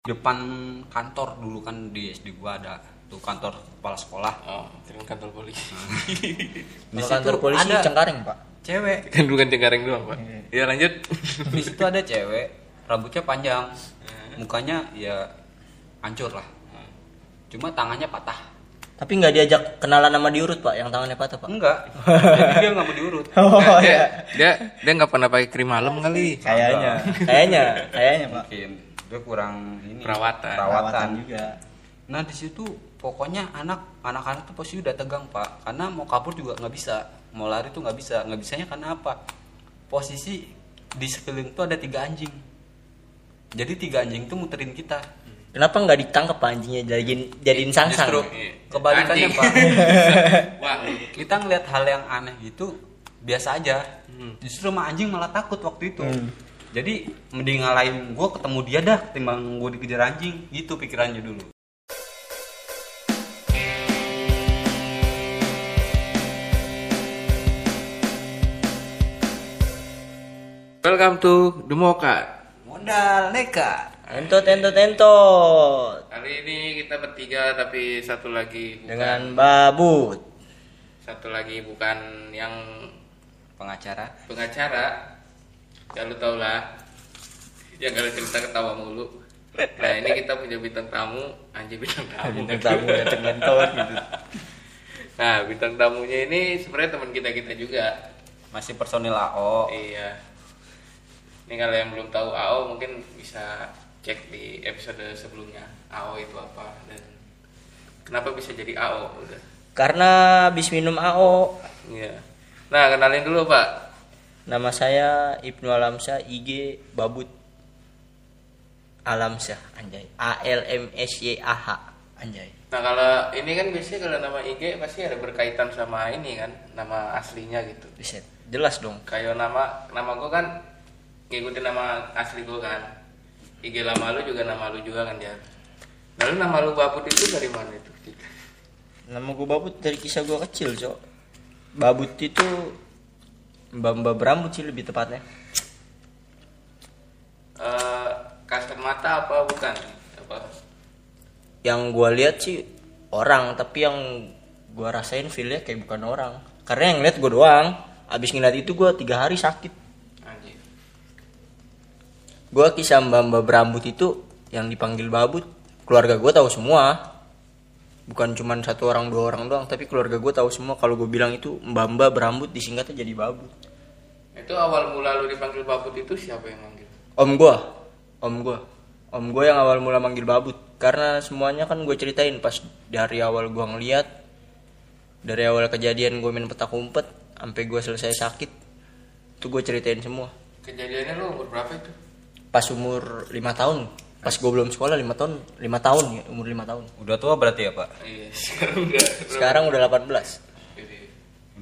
depan kantor dulu kan di SD gua ada tuh kantor kepala sekolah Oh, keren kantor polisi. di Kalau situ kantor polisi ada Cengkareng, Pak. cewek kan bukan Cengkareng doang, Pak. Ya lanjut. di situ ada cewek rambutnya panjang mukanya ya hancur lah cuma tangannya patah Tapi nggak diajak kenalan sama diurut, Pak, yang tangannya patah, Pak. enggak jadi dia nggak mau diurut Oh, dia, iya. dia dia nggak pernah pakai krim malam kali. Kayaknya, kayaknya, kayaknya, Pak. mungkin dia kurang ini Perawatan. perawatan. Juga. nah di situ pokoknya anak anak-anak tuh pasti udah tegang pak. Karena mau kabur juga nggak bisa. Mau lari tuh nggak bisa. Nggak bisanya karena apa? Posisi di sekeliling tuh ada tiga anjing. Jadi tiga anjing tuh muterin kita. Kenapa nggak ditangkap Pak, anjingnya? Jadiin jadiin sangsang? Justru Iya. kebalikannya Anjing. pak. Wah, kita ngeliat hal yang aneh gitu biasa aja. Justru sama anjing malah takut waktu itu jadi mending ngalahin gue ketemu dia dah ketimbang gue dikejar anjing gitu pikirannya dulu welcome to Demoka. modal neka Entot, entot, entot. Hari ini kita bertiga tapi satu lagi bukan Dengan babut. satu lagi bukan yang pengacara pengacara. Ya lu tau lah. Yang kalau cerita ketawa mulu. Nah ini kita punya bintang tamu, anjing bintang tamu. Bintang tamu datang entot gitu. Nah bintang tamunya ini sebenarnya teman kita kita juga. masih personil AO Iya. Ini kalau yang belum tahu AO mungkin bisa cek di episode sebelumnya. AO itu apa dan kenapa bisa jadi AO udah. Karena habis minum AO, Iya. Nah kenalin dulu Pak. Nama saya Ibnu Alamsyah, IG Babut Alamsyah, anjay. A L M S Y A H, anjay. Nah kalau ini kan biasanya kalau nama IG pasti ada berkaitan sama ini kan nama aslinya gitu. Buset, jelas dong. Kayak nama nama gue kan ngikutin nama asli gue kan. IG lama lu juga nama lu juga kan dia. Lalu nama lu Babut itu dari mana itu? Nama gue Babut dari kisah gue kecil, Cok. Babut itu mbak-mbak berambut sih lebih tepatnya. Eh, kasat mata apa bukan? Apa? Yang gue lihat sih orang, tapi yang gue rasain feelnya kayak bukan orang. Karena yang lihat gue doang. Abis ngeliat itu gue tiga hari sakit. Anjir. Gue kisah mbak-mbak berambut itu yang dipanggil babut. Keluarga gue tahu semua. Bukan cuma satu orang dua orang doang, tapi keluarga gue tahu semua. Kalau gue bilang itu mbak-mbak berambut disingkatnya jadi babut. Itu awal mula lu dipanggil Babut itu siapa yang manggil? Om gue, om gue, om gue yang awal mula manggil babut. Karena semuanya kan gue ceritain pas dari awal gue ngeliat, dari awal kejadian gue main petak umpet, sampai gue selesai sakit, itu gue ceritain semua. Kejadiannya lu umur berapa itu? Pas umur lima tahun, pas gue belum sekolah lima tahun, lima tahun ya, umur lima tahun. udah tua berarti ya pak Iya, sekarang udah. Sekarang udah 18 Jadi,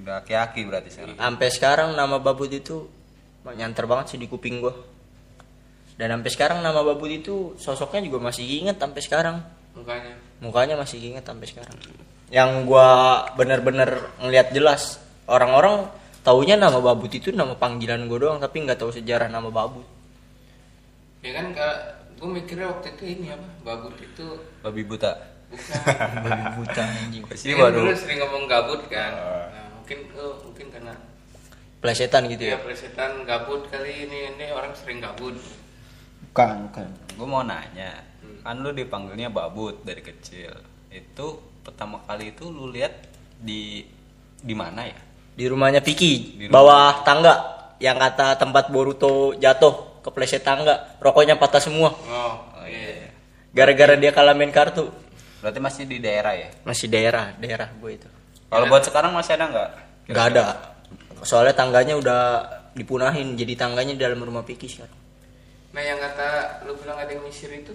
udah aki-aki berarti sekarang Sampai sekarang nama babut itu nyanter banget sih di kuping gue. Dan sampai sekarang nama babut itu sosoknya juga masih inget sampai sekarang. mukanya. Mukanya masih inget sampai sekarang. Yang gua bener-bener ngelihat jelas orang-orang taunya nama babut itu nama panggilan gue doang tapi nggak tahu sejarah nama babut. Ya kan kak, gue mikirnya waktu itu ini apa? Babut itu babi buta bukan. Babi buta anjing. Pasti baru dulu sering ngomong gabut kan. Nah, mungkin oh, mungkin karena Plesetan gitu dia ya. presetan gabut kali ini ini orang sering gabut. Bukan, bukan. gue mau nanya kan lu dipanggilnya babut dari kecil itu pertama kali itu lu lihat di di mana ya Di rumahnya Piki, Di rumah. bawah tangga yang kata tempat Boruto jatuh kepleset tangga, rokoknya patah semua. Oh, iya. Gara-gara dia kalah main kartu. berarti masih di daerah ya Masih daerah, daerah gue itu. kalau buat sekarang masih ada nggak Gak ada. Soalnya tangganya udah dipunahin, jadi tangganya di dalam rumah Piki sekarang. Nah yang kata lu bilang ada yang nyisir itu?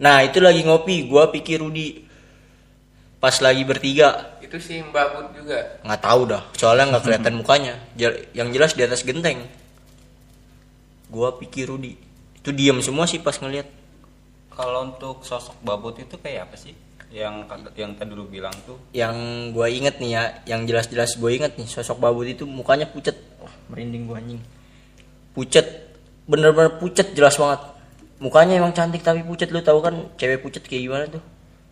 Nah itu lagi ngopi, gua pikir Rudi pas lagi bertiga Itu si Mbak Bud juga. nggak tahu dah, soalnya nggak kelihatan mukanya. Yang jelas di atas genteng. Gua pikir Rudi itu diam semua sih pas ngeliat. kalau untuk sosok babut itu kayak apa sih yang yang tadi lu bilang tuh Yang gua inget nih ya, yang jelas-jelas gue inget nih sosok babut itu mukanya pucet. Wah merinding gua anjing. Pucet, bener-bener pucet jelas banget. mukanya emang cantik tapi pucat lu tahu kan cewek pucat kayak gimana tuh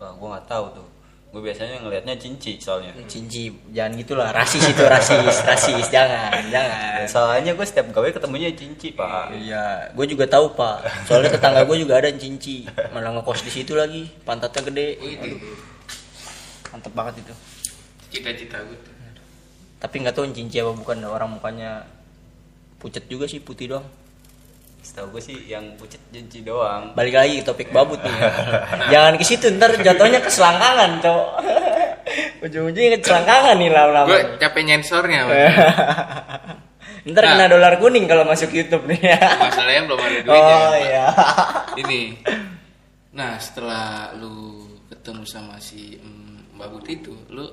Wah, gue nggak tahu tuh. Gue biasanya ngelihatnya cinci soalnya. cinci jangan gitulah rasis itu rasis rasis jangan jangan Soalnya gue setiap gawe ketemunya cinci pak. Iya, gue juga tahu pak. Soalnya tetangga gue juga ada yang cinci, malah ngekos di situ lagi, pantatnya gede. Wih, Aduh, mantep banget itu. cita-cita gue tuh. Tapi nggak tahu cinci apa bukan orang mukanya pucat juga sih putih doang. Setahu gue sih yang pucet cinci doang. Balik lagi ke topik babut nih. Jangan ke situ ntar jatuhnya ke selangkangan, cowok. Ujung-ujungnya ke selangkangan nih lama-lama. Gue capek nyensornya. Ntar kena Nah. dolar kuning kalau masuk YouTube nih ya. Masalahnya belum ada duitnya. Oh iya. Ini. Nah, setelah lu ketemu sama si mm, Mbak Putih itu, lu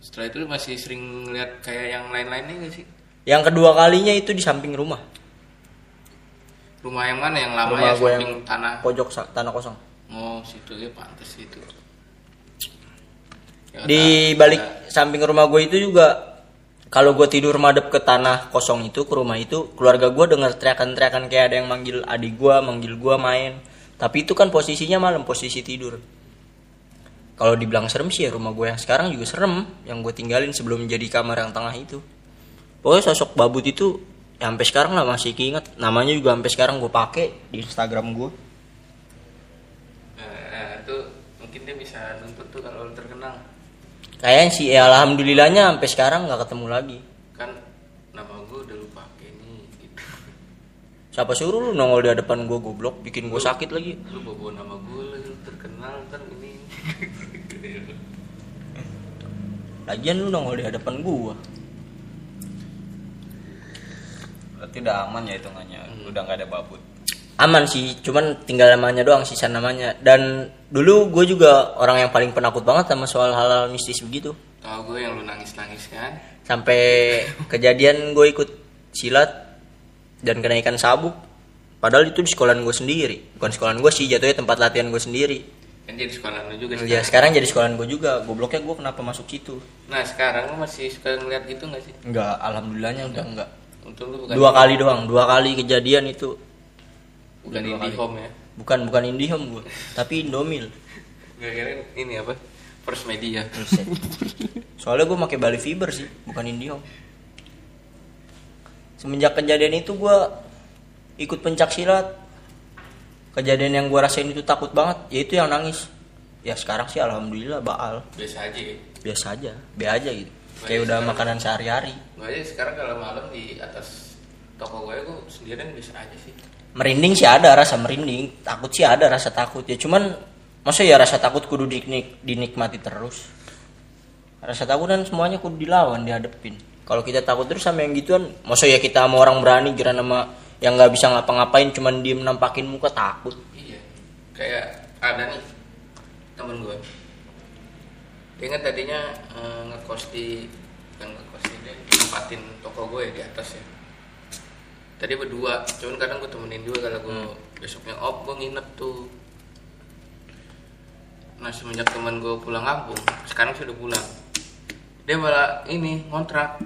setelah itu lu masih sering lihat kayak yang lain-lainnya gak sih? Yang kedua kalinya itu di samping rumah. Rumah yang mana yang lama rumah ya gue yang tanah? pojok tanah kosong. Oh, situ ya pantas itu. Ya, di nah, balik nah, samping rumah gue itu juga kalau gue tidur madep ke tanah kosong itu ke rumah itu keluarga gue dengar teriakan-teriakan kayak ada yang manggil adik gue manggil gue main tapi itu kan posisinya malam posisi tidur kalau dibilang serem sih ya rumah gue yang sekarang juga serem yang gue tinggalin sebelum jadi kamar yang tengah itu pokoknya sosok babut itu ya sampai sekarang lah masih keinget namanya juga sampai sekarang gue pakai di Instagram gue nah, itu mungkin dia bisa nuntut tuh kalau terkenal. kayaknya sih ya alhamdulillahnya sampai sekarang nggak ketemu lagi Kan nama gue udah lu pakai nih gitu. Siapa suruh lu nongol di hadapan gue goblok bikin gue sakit lagi. Lu bawa nama gue lagi lu terkenal kan ini. Lagian lu nongol di hadapan gue. Berarti udah aman ya hitungannya. Udah nggak ada babut. Aman sih, cuman tinggal namanya doang sisa namanya. Dan dulu gue juga orang yang paling penakut banget sama soal hal-hal mistis begitu. Tahu gue yang lu nangis-nangis kan? Sampai kejadian gue ikut silat dan kenaikan sabuk. Padahal itu di sekolahan gue sendiri. Bukan sekolahan gue sih, jatuhnya tempat latihan gue sendiri. Kan jadi sekolah lu juga Ya sekarang jadi sekolahan gue juga. Gobloknya gue kenapa masuk situ? Nah sekarang lu masih suka ngeliat gitu gak sih? Enggak, alhamdulillahnya udah enggak. Untung lu bukan Dua kali doang, dua kali kejadian itu bukan dua indie kali. home ya? bukan bukan IndiHome gue tapi Indomil Gak kira ini apa? First media. soalnya gue pakai Bali Fiber sih bukan IndiHome semenjak kejadian itu gue ikut pencak silat kejadian yang gue rasain itu takut banget yaitu yang nangis ya sekarang sih alhamdulillah baal Biasa aja ya. biasa aja be aja gitu kayak udah makanan sehari-hari Gue aja sekarang kalau malam di atas toko gue gue sendirian biasa aja sih. merinding sih ada rasa merinding takut sih ada rasa takut ya cuman masa ya rasa takut kudu dinik- dinikmati terus rasa takut kan semuanya kudu dilawan dihadepin kalau kita takut terus sama yang gituan masa ya kita sama orang berani kira nama yang nggak bisa ngapa-ngapain cuman diem nampakin muka takut Iya. Kayak ada nih temen gue. Dia kan tadinya eh, ngekos di bukan ngekos di dia nempatin toko gue di atas ya. Tadi berdua, cuman kadang gue temenin juga kalau gue besoknya off gue nginep tuh. Nah semenjak teman gue pulang kampung, sekarang sudah pulang. Dia malah ini ngontrak,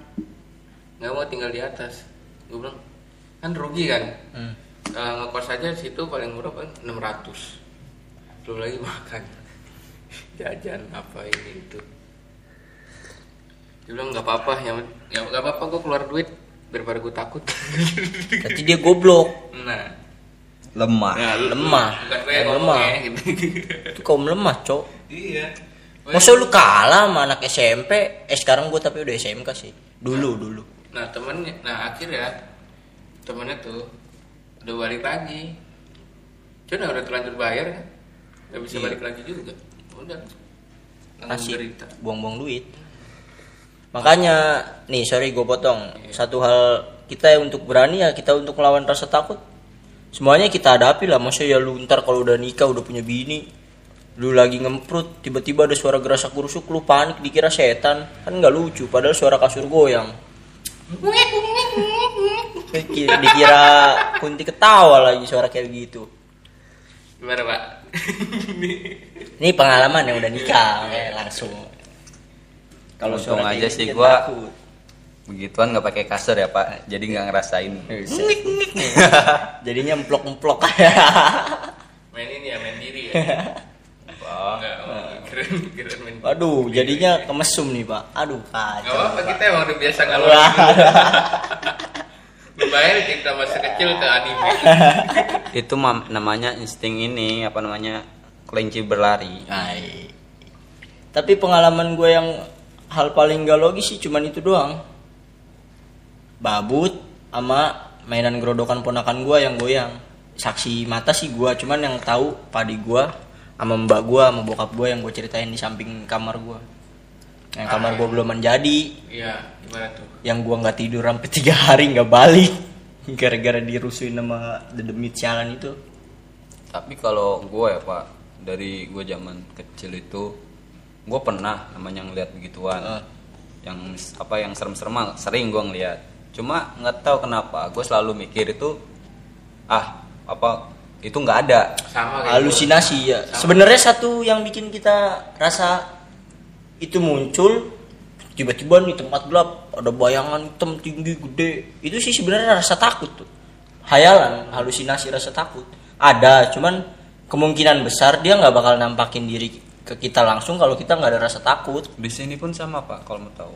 nggak mau tinggal di atas. Gue bilang kan rugi kan. Hmm. Eh, ngekos aja situ paling murah paling 600 belum lagi makan jajan apa ini itu. Dia bilang nggak apa-apa ya ya nggak apa-apa gue keluar duit daripada gue takut. Berarti dia goblok. Nah. Lemah. ya, lu- lemah. bukan gue yang Yang lemah. ya gitu. Itu kaum lemah cok. Iya. Masa lu kalah sama anak SMP eh sekarang gue tapi udah SMK sih. Dulu dulu. Nah temennya nah akhirnya temennya tuh udah balik lagi. Cuma udah terlanjur bayar kan? Nggak bisa Iya. balik lagi juga udah. Nanggung derita. buang-buang duit. Makanya nih sorry gue potong. Satu hal kita untuk berani ya kita untuk melawan rasa takut. Semuanya kita hadapi lah. Maksudnya ya lu ntar kalau udah nikah udah punya bini lu lagi ngemprut tiba-tiba ada suara gerasak gerusuk lu panik dikira setan. Kan nggak lucu padahal suara kasur goyang. Dikira, dikira kunti ketawa lagi suara kayak gitu gimana pak? Ini pengalaman yang udah nikah ya, langsung. Kalau untung aja sih gua takut. begituan nggak pakai kasur ya pak. Jadi nggak ngerasain. Jadinya emplok-emplok main ini ya main diri ya. Enggak, oh, keren keren main waduh jadinya kemesum nih pak. Aduh Gak kacau apa-apa kita emang udah biasa ngalor Bayangin kita masa kecil ke anime itu mam- namanya insting ini apa namanya kelinci berlari Hai. Tapi pengalaman gue yang hal paling gak logis sih cuman itu doang. Babut sama mainan gerodokan ponakan gue yang goyang. Saksi mata sih gue, cuman yang tahu padi gue sama mbak gue sama bokap gue yang gue ceritain di samping kamar gue. Yang kamar gue belum menjadi, Iya gimana tuh? Yang gue nggak tidur sampai tiga hari nggak balik. Gara-gara dirusuin sama dedemit sialan itu. tapi kalau gue ya pak dari gue zaman kecil itu gue pernah namanya ngeliat begituan. Ah. yang apa yang serem-serem sering gue ngeliat. Cuma nggak tahu kenapa gue selalu mikir itu ah apa itu nggak ada. Sama kayak halusinasi ya. Sebenarnya satu yang bikin kita rasa itu muncul tiba-tiba nih tempat gelap ada bayangan hitam tinggi gede. Itu sih sebenarnya rasa takut tuh. Hayalan halusinasi rasa takut. Ada cuman kemungkinan besar dia nggak bakal nampakin diri ke kita langsung kalau kita nggak ada rasa takut. Di sini pun sama pak kalau mau tahu.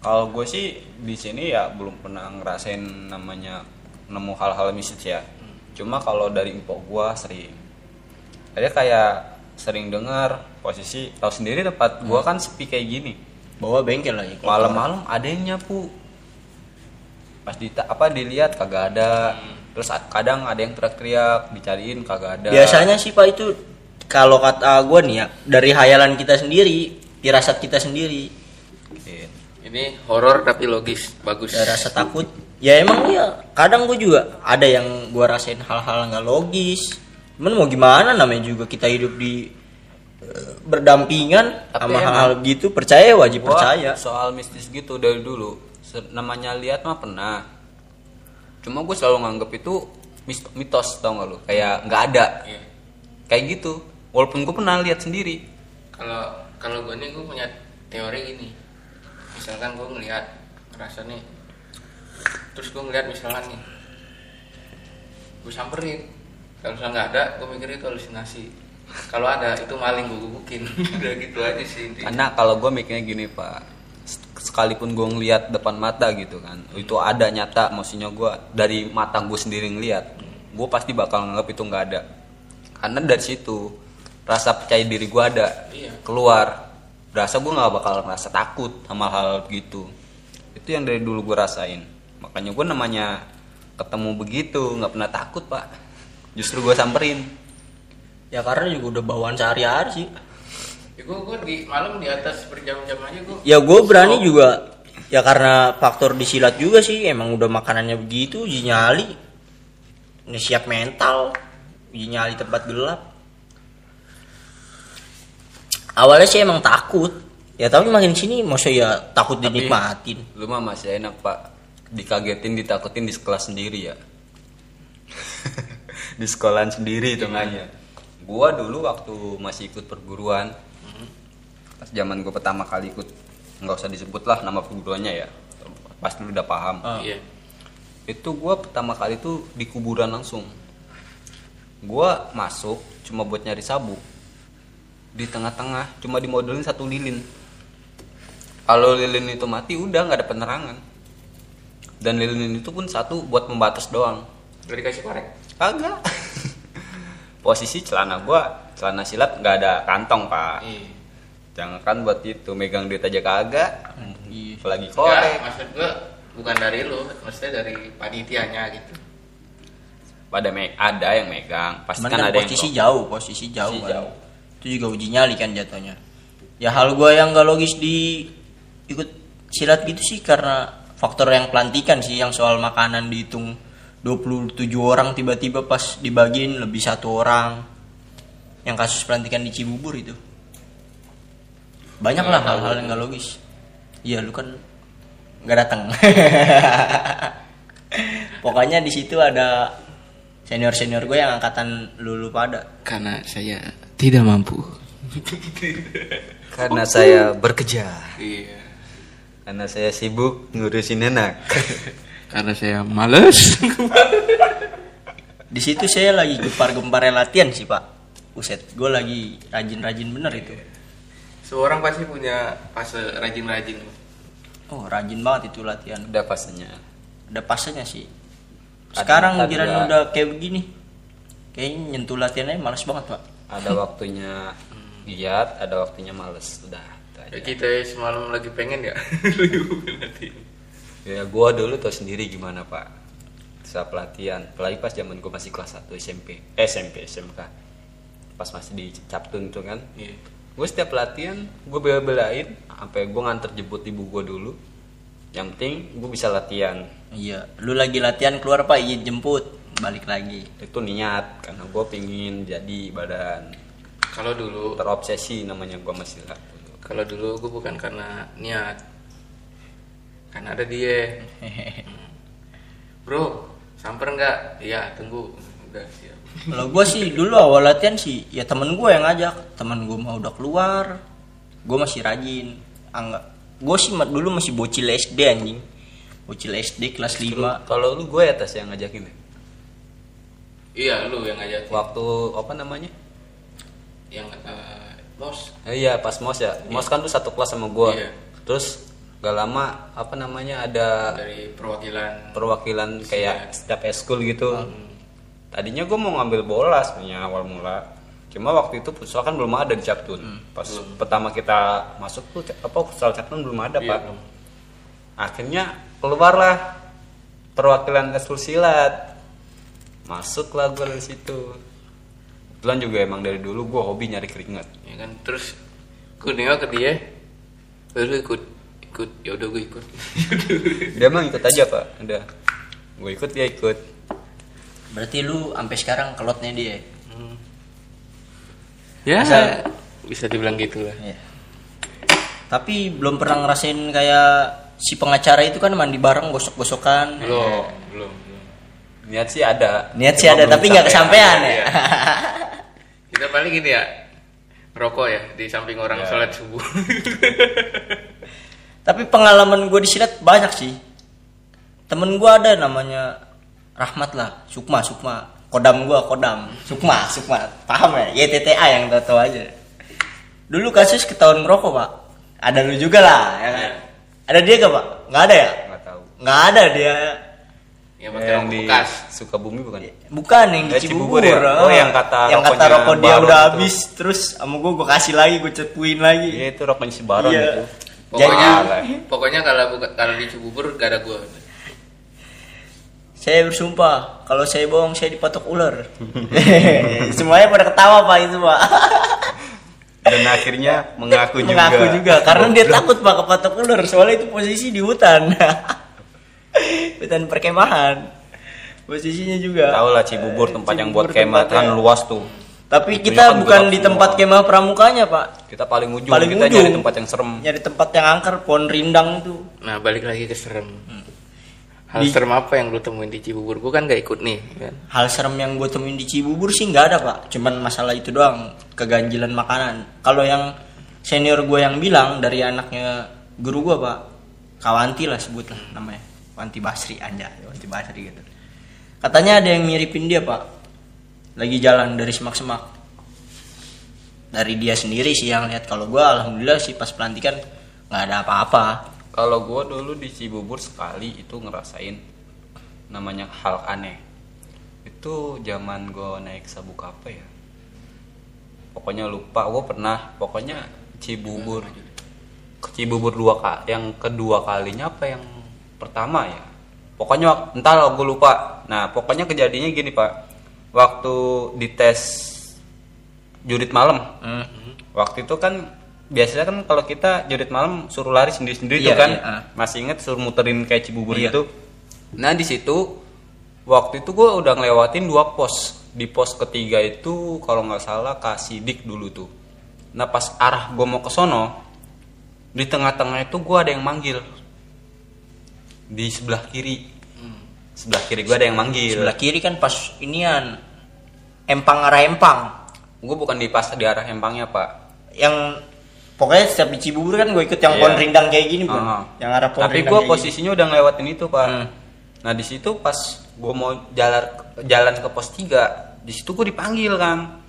Kalau gue sih di sini ya belum pernah ngerasain namanya nemu hal-hal mistis ya. Cuma kalau dari info gue sering. Ada kayak sering dengar posisi tahu sendiri tempat gue kan sepi kayak gini. Bawa bengkel lagi. Malam-malam ada yang nyapu. Pas di apa dilihat kagak ada. Terus a- kadang ada yang teriak-teriak dicariin kagak ada. Biasanya sih pak itu kalau kata gue nih ya dari hayalan kita sendiri firasat kita sendiri. Ini horor tapi logis Bagus. Ada rasa takut. Ya emang ya kadang gue juga ada yang gue rasain hal-hal nggak logis. Cuman mau gimana namanya juga kita hidup di berdampingan Tapi sama emang- hal gitu percaya wajib Gua percaya. soal mistis gitu dari dulu. Namanya lihat mah pernah. Cuma gue selalu nganggep itu mitos tau gak lu? Kayak nggak ada. Iya. kayak gitu. Walaupun gue pernah lihat sendiri. Kalau kalau gue nih gue punya teori gini. Misalkan gue ngeliat Ngerasa nih. Terus gue ngeliat misalkan nih. Gue samperin. Kalau misalnya nggak ada gue mikir itu halusinasi Kalau ada itu maling gue gebukin. Udah gitu aja sih intinya. Karena kalau gue mikirnya gini pak sekalipun gue ngelihat depan mata gitu kan itu ada nyata maksudnya gue dari mata gue sendiri ngelihat gue pasti bakal nganggap itu nggak ada. Karena dari situ rasa percaya diri gue ada Iya. keluar. Berasa gue nggak bakal ngerasa takut sama hal begitu itu yang dari dulu gue rasain. Makanya gue namanya ketemu begitu nggak pernah takut pak. Justru gue samperin ya karena juga udah bawaan sehari-hari sih. Ya, gue, gue di malam di atas berjam-jam aja gue ya gue berani juga. Ya karena faktor disilat juga sih. Emang udah makanannya begitu uji nyali. Ini siap mental. Uji nyali tempat gelap. Awalnya sih emang takut. Ya tapi makin sini masa ya takut Tapi- dinikmatin. lu mah masih enak pak. Dikagetin ditakutin di sekolah sendiri ya. Di sekolahan sendiri hitungannya gua dulu waktu masih ikut perguruan pas zaman gua pertama kali ikut nggak usah disebut lah nama perguruannya ya pas lu udah paham. Ah. Iya. Itu gua pertama kali tuh di kuburan langsung. Gua masuk cuma buat nyari sabuk di tengah-tengah cuma dimodelin satu lilin. Kalau lilin itu mati udah nggak ada penerangan. Dan lilin itu pun satu buat membatas doang. Gak dikasih korek? Kagak posisi celana gua celana silat nggak ada kantong pak Iya jangan kan buat itu megang duit aja kagak Iya. apalagi Ya, korek maksud gue bukan dari lu, maksudnya dari panitianya gitu. pada me ada yang megang pasti Cuman kan kan ada yang posisi bawa. jauh, posisi jauh Posisi kan. jauh. Itu juga uji nyali kan jatuhnya. Ya hal gua yang gak logis di ikut silat gitu sih karena faktor yang pelantikan sih yang soal makanan dihitung 27 orang tiba-tiba pas dibagiin lebih satu orang. Yang kasus pelantikan di Cibubur itu. Banyak lah Nggak hal-hal yang gak logis. Iya lu kan nggak datang. Pokoknya di situ ada senior senior gue yang angkatan lulu pada. Karena saya tidak mampu. karena saya berkejar Iya. karena saya sibuk ngurusin anak Karena saya males. Di situ saya lagi gempar-gemparnya latihan sih pak. Uset, gue lagi rajin-rajin bener itu. Seorang pasti punya fase rajin-rajin. Oh rajin banget itu latihan. udah pastinya Ada pasnya sih. Sekarang giliran udah kayak begini, kayaknya nyentuh latihannya males banget pak. ada waktunya giat ada waktunya males udah itu aja. Kita semalam lagi pengen ya. Nanti. Ya gua dulu tau sendiri gimana pak. Saat pelatihan apalagi pas zaman gua masih kelas 1 SMP eh, SMP SMK pas masih di Captun tuh kan. Iya. gue setiap latihan gue bela-belain sampai gue nganter jemput ibu gue dulu. Yang penting gue bisa latihan. Iya, lu lagi latihan keluar pak, izin jemput, balik lagi. itu niat karena gue pingin jadi badan. Kalau dulu terobsesi namanya gue masih kalau dulu gue bukan karena niat. Karena ada dia. Bro, samper nggak? Iya, tunggu. Udah siap. Kalau gue sih dulu awal latihan sih, ya temen gue yang ngajak. Temen gue mau udah keluar, gue masih rajin. Anggap, gue sih dulu masih bocil SD anjing. Bocil SD kelas 5 kalau lu gue atas yang ngajakin ya Iya, lu yang ngajak. waktu apa namanya Yang eh, mos. Eh, iya pas mos ya mos kan tuh satu kelas sama gue Iya. terus gak lama apa namanya ada dari perwakilan perwakilan kayak setiap eskul gitu. Tadinya gue mau ngambil bola sebenarnya awal mula. Cuma waktu itu futsal kan belum ada di Captun pas pertama kita masuk tuh apa futsal Captun belum ada Iya, pak. belum. akhirnya keluarlah perwakilan eskul silat. Masuklah gue dari situ. Kebetulan juga emang dari dulu gue hobi nyari keringat. Ya kan terus gue nengok ke dia baru ikut ikut ya udah gue ikut dia emang ikut aja pak udah gue ikut dia ikut Berarti lu sampai sekarang kelotnya dia. ya Asal- bisa dibilang gitu lah Iya. Tapi belum pernah ngerasain kayak si pengacara itu kan mandi bareng gosok-gosokan. belum belum belum niat sih ada Niat sih ada tapi nggak kesampaian ya. Kita paling gini ya rokok ya di samping orang Ya. sholat subuh Tapi pengalaman gue di silat banyak sih. Temen gue ada namanya Rahmat lah, Sukma, Sukma. Kodam gue, Kodam. Sukma, Sukma. Paham ya? YTTA yang tau tahu aja. Dulu kasus ketahuan ngerokok pak. Ada lu juga lah, ya kan? Ada dia gak pak? Nggak ada ya? nggak tahu Nggak ada dia. ya pakai yang rokok di bekas Sukabumi bukan Bukan yang di Cibubur. Cibubur ya? Oh, yang kata yang kata rokok dia udah itu. habis terus sama gue gue kasih lagi gue cepuin lagi. iya itu rokoknya si Baron Iya. itu pokoknya Jadi- pokoknya kalau buka- kalau di Cibubur gak ada gue Saya bersumpah kalau saya bohong saya dipatok ular. Semuanya pada ketawa pak itu pak. dan akhirnya mengaku juga Mengaku juga karena dia takut pak kepatok ular soalnya itu posisi di hutan. hutan perkemahan. Posisinya juga. tahu lah Cibubur tempat yang buat Cibubur kemah kan luas tuh Tapi Itunya kita kan bukan gelap di semua. tempat kemah pramukanya pak. kita paling ujung Paling kita ujung. nyari tempat yang serem Nyari tempat yang angker pohon rindang itu. nah balik lagi ke serem hal Di- serem apa yang lu temuin di Cibubur gue kan gak ikut nih kan Hal serem yang gue temuin di Cibubur sih nggak ada pak, cuman masalah itu doang keganjilan makanan. Kalau yang senior gue yang bilang dari anaknya guru gue pak, Kawanti lah sebut lah namanya, Wanti Basri aja, Wanti Basri gitu. Katanya ada yang miripin dia pak, lagi jalan dari semak-semak. Dari dia sendiri sih yang lihat. Kalau gue alhamdulillah sih pas pelantikan nggak ada apa-apa. kalau gue dulu di Cibubur sekali itu ngerasain namanya hal aneh. Itu zaman gue naik sabuk apa ya. Pokoknya lupa gue pernah. Pokoknya Cibubur. Cibubur dua kali yang kedua kalinya apa yang pertama ya? Pokoknya entah gue lupa. Nah pokoknya kejadiannya gini pak waktu dites jurit malam. Hmm. waktu itu kan biasanya kan kalau kita jurit malam suruh lari sendiri-sendiri Iya, tuh kan. iya, ah. masih inget suruh muterin kayak Cibubur Iya. gitu. Nah di situ waktu itu gue udah ngelewatin dua pos. Di pos ketiga itu kalau nggak salah Kasidik dulu tuh. Nah pas arah gue mau ke sono di tengah-tengah itu gue ada yang manggil. Di sebelah kiri sebelah kiri gue ada yang manggil Sebelah kiri kan pas inian empang arah empang. gue bukan di pas di arah empangnya pak yang pokoknya setiap di Cibubur kan gue ikut yang Iya. pohon rindang kayak gini pun Ah. yang arah pohon tapi gue gini. posisinya udah ngelewatin itu pak Hmm. nah di situ pas gue mau jalan jalan ke pos 3 di situ gue dipanggil kan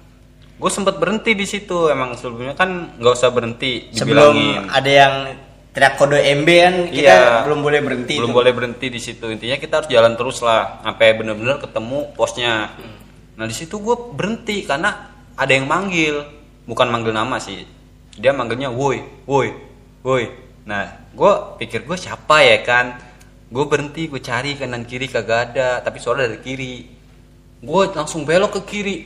gue sempet berhenti di situ emang sebelumnya kan nggak usah berhenti sebelum dibilangin ada yang teriak kode MB kan kita Iya. belum boleh berhenti belum tuh. boleh berhenti di situ. Intinya kita harus jalan terus lah sampai bener-bener ketemu posnya nah di situ gue berhenti karena ada yang manggil. Bukan manggil nama sih. Dia manggilnya woi woi woi nah gue pikir gue siapa ya kan? Gue berhenti gue cari kanan kiri kagak ada. Tapi suara dari kiri. Gue langsung belok ke kiri.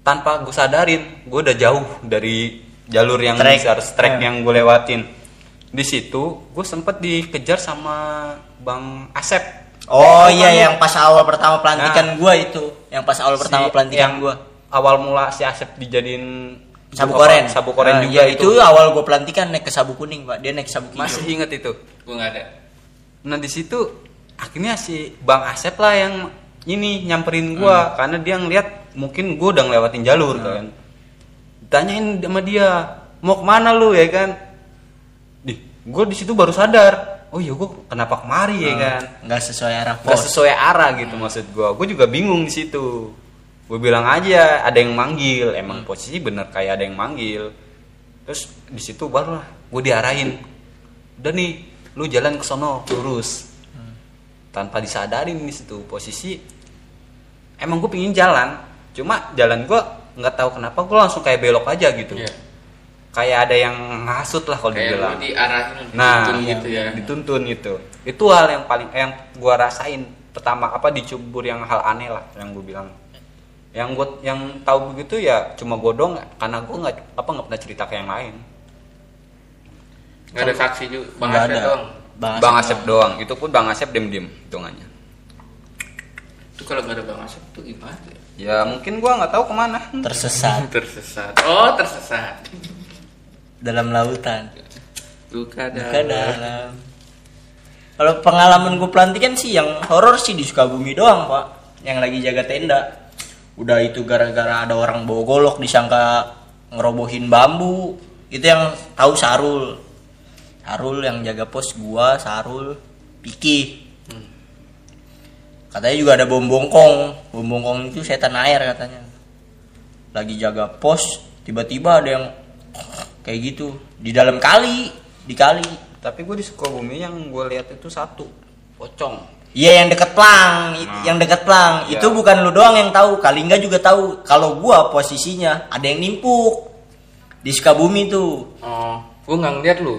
Tanpa gue sadarin gue udah jauh dari jalur yang Trek. besar trek Ya. yang gue lewatin di situ gue sempet dikejar sama bang Asep. Oh iya yang pas awal pertama pelantikan Nah. gua itu. Yang pas awal pertama si- pelantikan yang gua. awal mula si Asep dijadiin sabu koren. Sabu koren Nah, juga iya, itu. awal gua pelantikan naik ke sabu kuning pak. Dia naik ke sabu masih hijau inget itu? Gue nggak ada. Nah di situ akhirnya si bang Asep lah yang ini nyamperin gua. Karena dia ngeliat mungkin gua udah ngelewatin jalur kan. Ditanyain sama dia mau ke mana lu ya kan gua di situ baru sadar oh iya gua kenapa kemari ya kan? nggak sesuai arah nggak sesuai arah gitu maksud gua. Gue juga bingung di situ. Gue bilang aja ada yang manggil. Emang posisi bener kayak ada yang manggil. Terus di situ baru lah gue diarahin. Udah nih lu jalan ke sono lurus. Tanpa disadarin di situ posisi emang gue pingin jalan. Cuma jalan gue nggak tahu kenapa gue langsung kayak belok aja gitu. Iya. Kayak ada yang ngasut lah kalau kayak dibilang diarahin Nah, dituntun gitu ya dituntun gitu. Itu hal yang paling yang gua rasain pertama apa dicubur yang hal aneh lah yang gue bilang. Yang gua yang tahu begitu ya cuma gue dong karena gue nggak apa nggak pernah cerita ke yang lain. nggak ada saksi juga bang Asep doang Bang Bang Asep Asep doang. Itu pun Bang Asep diem-diem hitungannya. itu kalau nggak ada bang Asep tuh gimana ya? Ya mungkin gua nggak tahu ke mana. tersesat tersesat oh tersesat dalam lautan. Luka dalam dalam. kalau pengalaman gue pelantikan sih yang horor sih di Sukabumi doang pak. Yang lagi jaga tenda. Udah itu gara-gara ada orang bawa golok disangka ngerobohin bambu. Itu yang tahu Sarul. Sarul yang jaga pos gua Sarul Piki. Katanya juga ada bom bongkong. Bom bongkong itu setan air katanya. Lagi jaga pos tiba-tiba ada yang kayak gitu di dalam kali di kali Tapi gue di Sukabumi yang gue lihat itu satu pocong. Iya yang deket plang, i- yang deket plang. Iya. Itu bukan lu doang yang tahu, Kalingga juga tahu. Kalau gua posisinya ada yang nimpuk di Sukabumi tuh. oh gue nggak ngeliat lu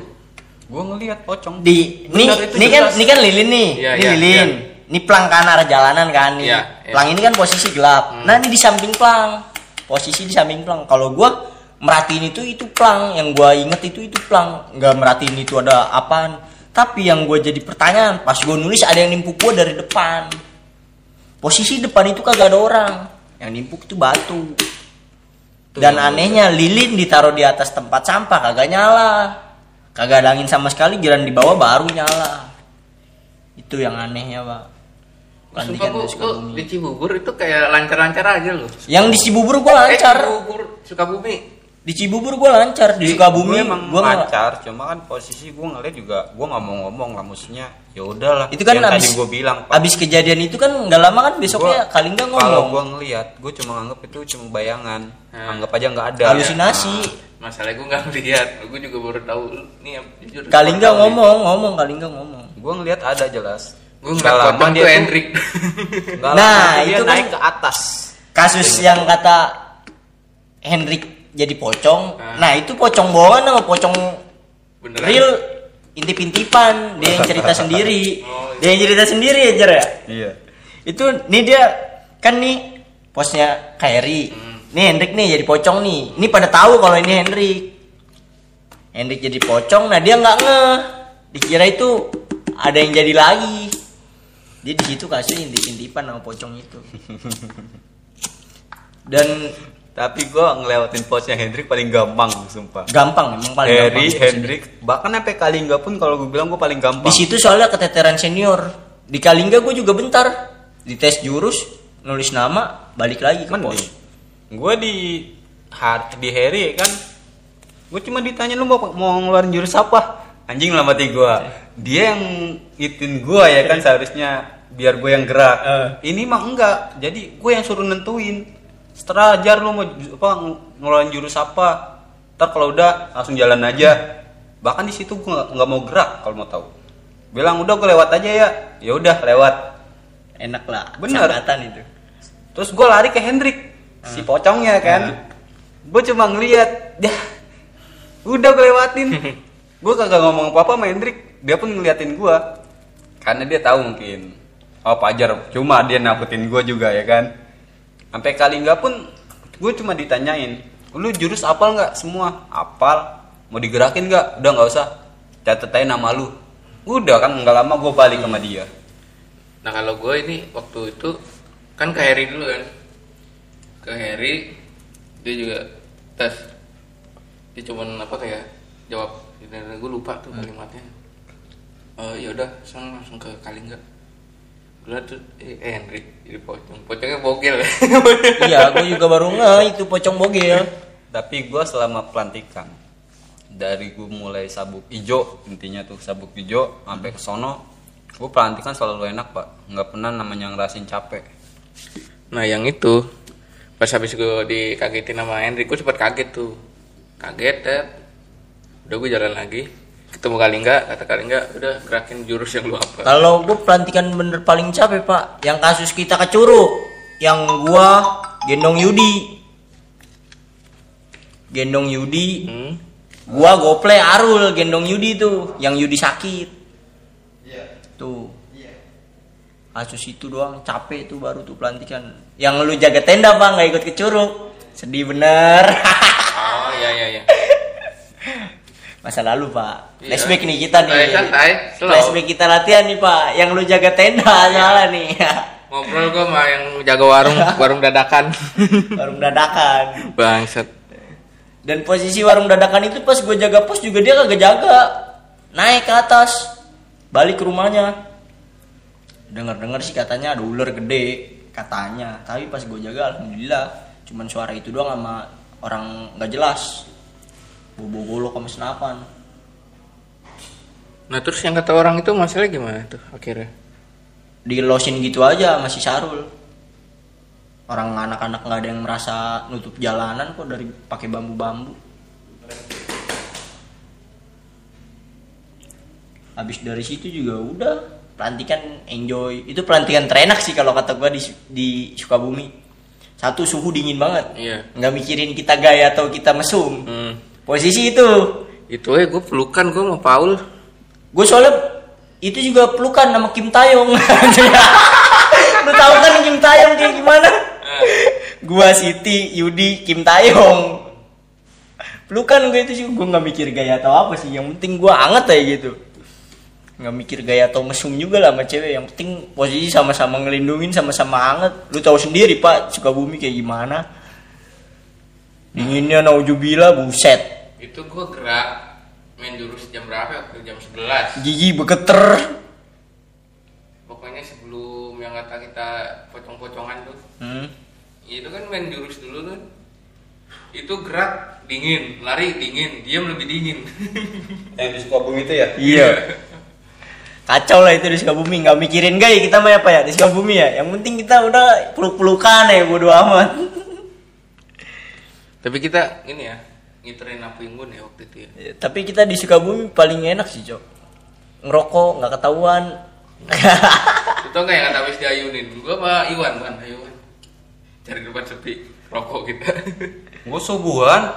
Gue ngelihat pocong. Di ini ini kan ini kan lilin nih, Iya, ini iya, lilin. Ini plang kan arah jalanan kan nih. Iya, iya. Plang ini kan posisi gelap. Nah ini di samping plang, posisi di samping plang. Kalau gua merhatiin itu itu plang, yang gua inget itu itu plang. Nggak merhatiin itu ada apaan. Tapi yang gua jadi pertanyaan pas gua nulis ada yang nimpuk gua dari depan. Posisi depan itu kagak ada orang. Yang nimpuk itu batu. Tuh Dan anehnya lilin ditaruh di atas tempat sampah kagak nyala. Kagak ada angin sama sekali, giran di bawah baru nyala. Itu yang anehnya, Pak. Sumpah gua, di gua Sukabumi. di Cibubur itu kayak lancar-lancar aja lu Yang di Cibubur gua eh lancar. Cibubur Sukabumi Di Cibubur gua lancar, di Sukabumi Gue emang gua nggak- lancar, cuma kan posisi gue ngeliat juga gue nggak mau ngomong lah maksudnya ya udahlah. Itu kan yang abis, tadi gue bilang Pak. abis kejadian itu kan nggak lama kan besoknya Gua- Kalingga Kalau ngomong. gue ngeliat, gue cuma nganggep itu cuma bayangan, Hmm. anggap aja nggak ada. Halusinasi. masalah gue nggak lihat gue juga baru tahu nih jujur Kalingga baru tahu ngomong, ngomong Kalingga ngomong. gue ngeliat ada jelas. gue Nggak ngeliat lama dia tuh Hendrik nggak Nah, dia itu kan- naik ke atas. Kasus yang kata Hendrik jadi pocong. Ah. Nah, itu pocong bohongan sama pocong beneran? real. Intip-intipan. Dia yang cerita sendiri. Oh, iya. dia yang cerita sendiri ya Jer ya? Iya. itu nih dia kan nih posnya Kairi nih Hendrik nih jadi pocong nih. Ini pada tahu kalau ini Hendrik. Hendrik jadi pocong nah dia nggak ngeh dikira itu ada yang jadi lagi. Dia di situ kasih intip-intipan sama pocong itu. Dan Tapi gue ngelewatin posnya Hendrik paling gampang, sumpah. gampang emang paling Harry, gampang posisi. Hendrik, bahkan sampai Kalingga pun kalau gue bilang gue paling gampang. Di situ soalnya keteteran senior. Di Kalingga gue juga bentar. Di tes jurus, nulis nama, balik lagi ke pos. Gue di di Harry kan gue cuma ditanya lu mau mau ngeluarin jurus apa anjing lah mati gue dia yang itin gue ya kan seharusnya biar gue yang gerak Eh. ini mah enggak jadi gue yang suruh nentuin setelah ajar lu mau apa ng- ngeluarin jurus apa ntar kalau udah langsung jalan aja bahkan di situ gue nggak mau gerak kalau mau tahu bilang udah gue lewat aja ya ya udah lewat enak lah Bener. sangkatan itu Terus gue lari ke Hendrik, si pocongnya kan. Gue cuma ngeliat, dah, udah gue lewatin. gue kagak ngomong apa-apa sama Hendrik, dia pun ngeliatin gue. Karena dia tahu mungkin, oh pajar, cuma dia nakutin gue juga ya kan. Sampai kali nggak pun, gue cuma ditanyain, lu jurus apal nggak semua? Apal, mau digerakin nggak? Udah nggak usah, catet aja nama lu. Udah kan nggak lama gue balik sama dia. Nah kalau gue ini waktu itu kan ke Harry dulu kan, ke Harry dia juga tes, dia cuman apa kayak jawab, gue lupa tuh kalimatnya. Eh ya udah, langsung langsung ke Kalingga. Gue tuh eh, eh Henry jadi pocong, pocongnya bogel. iya gue juga baru nge itu pocong bogel. Tapi gue selama pelantikan dari gue mulai sabuk ijo intinya tuh sabuk ijo sampai ke sono gue pelantikan selalu enak pak. Nggak pernah namanya ngerasin capek. Nah yang itu pas habis gue dikagetin sama Henry, gue cepet kaget tuh, kaget ya. Udah gue jalan lagi, ketemu Kalingga, kata Kalingga, udah gerakin jurus yang lu apa. kalau gue pelantikan bener paling capek pak. Yang kasus kita ke Curug yang gua gendong Yudi. Gendong Yudi. Hmm? gua gople Arul gendong Yudi tuh yang Yudi sakit. Tuh. Kasus itu doang capek tuh baru tuh pelantikan. Yang lu jaga tenda pak nggak ikut ke Curug sedih bener masa lalu pak. Iya. flashback nih kita nih. Santai, santai, slow. flashback kita latihan nih pak. Yang lu jaga tenda soalnya nih. Ngobrol gue sama yang jaga warung, warung dadakan. warung dadakan. Bangsat. dan posisi warung dadakan itu pas gue jaga pos juga dia kagak jaga. Naik ke atas. Balik ke rumahnya. Dengar dengar sih katanya ada ular gede. Katanya. Tapi pas gue jaga alhamdulillah. Cuman suara itu doang sama orang nggak jelas bobo golok sama senapan. Nah terus yang kata orang itu masalahnya gimana tuh akhirnya? dilosin gitu aja masih Sarul. Orang anak-anak nggak ada yang merasa nutup jalanan kok dari pakai bambu-bambu. Habis dari situ juga udah pelantikan enjoy. Itu pelantikan terenak sih kalau kata gua di di Sukabumi. Satu suhu dingin banget. Iya. nggak mikirin kita gaya atau kita mesum. Hmm. Posisi itu. Itu ya gue pelukan gue sama Paul. gue soalnya itu juga pelukan sama Kim Taeyong. Lu tahu kan Kim Taeyong kayak gimana? Gua Siti Yudi Kim Taeyong. Pelukan gue itu sih gue nggak mikir gaya atau apa sih. Yang penting gua anget aja gitu. Nggak mikir gaya atau mesum juga lah sama cewek. Yang penting posisi sama-sama ngelindungin sama-sama anget lu tahu sendiri pak Sukabumi kayak gimana? Dinginnya naujubillah buset Itu gue gerak main jurus jam berapa ya? Waktu jam 11 gigi beketer Pokoknya sebelum yang kata kita pocong-pocongan tuh hmm. Itu kan main jurus dulu kan Itu gerak dingin, lari dingin, diam lebih dingin yang di Sukabumi itu ya Iya. Kacau lah itu di Sukabumi, nggak mikirin gaya kita mah apa ya di Sukabumi ya. Yang penting kita udah peluk-pelukan ya bodo amat. Tapi kita ini ya, ngiterin apu unggun ya waktu itu ya Ya, Tapi kita di Sukabumi paling enak sih, Cok. Ngerokok nggak ketahuan. Itu nggak yang kata habis diayunin Gue sama Iwan, Wan, ayo Wan Cari tempat sepi, rokok kita gue subuhan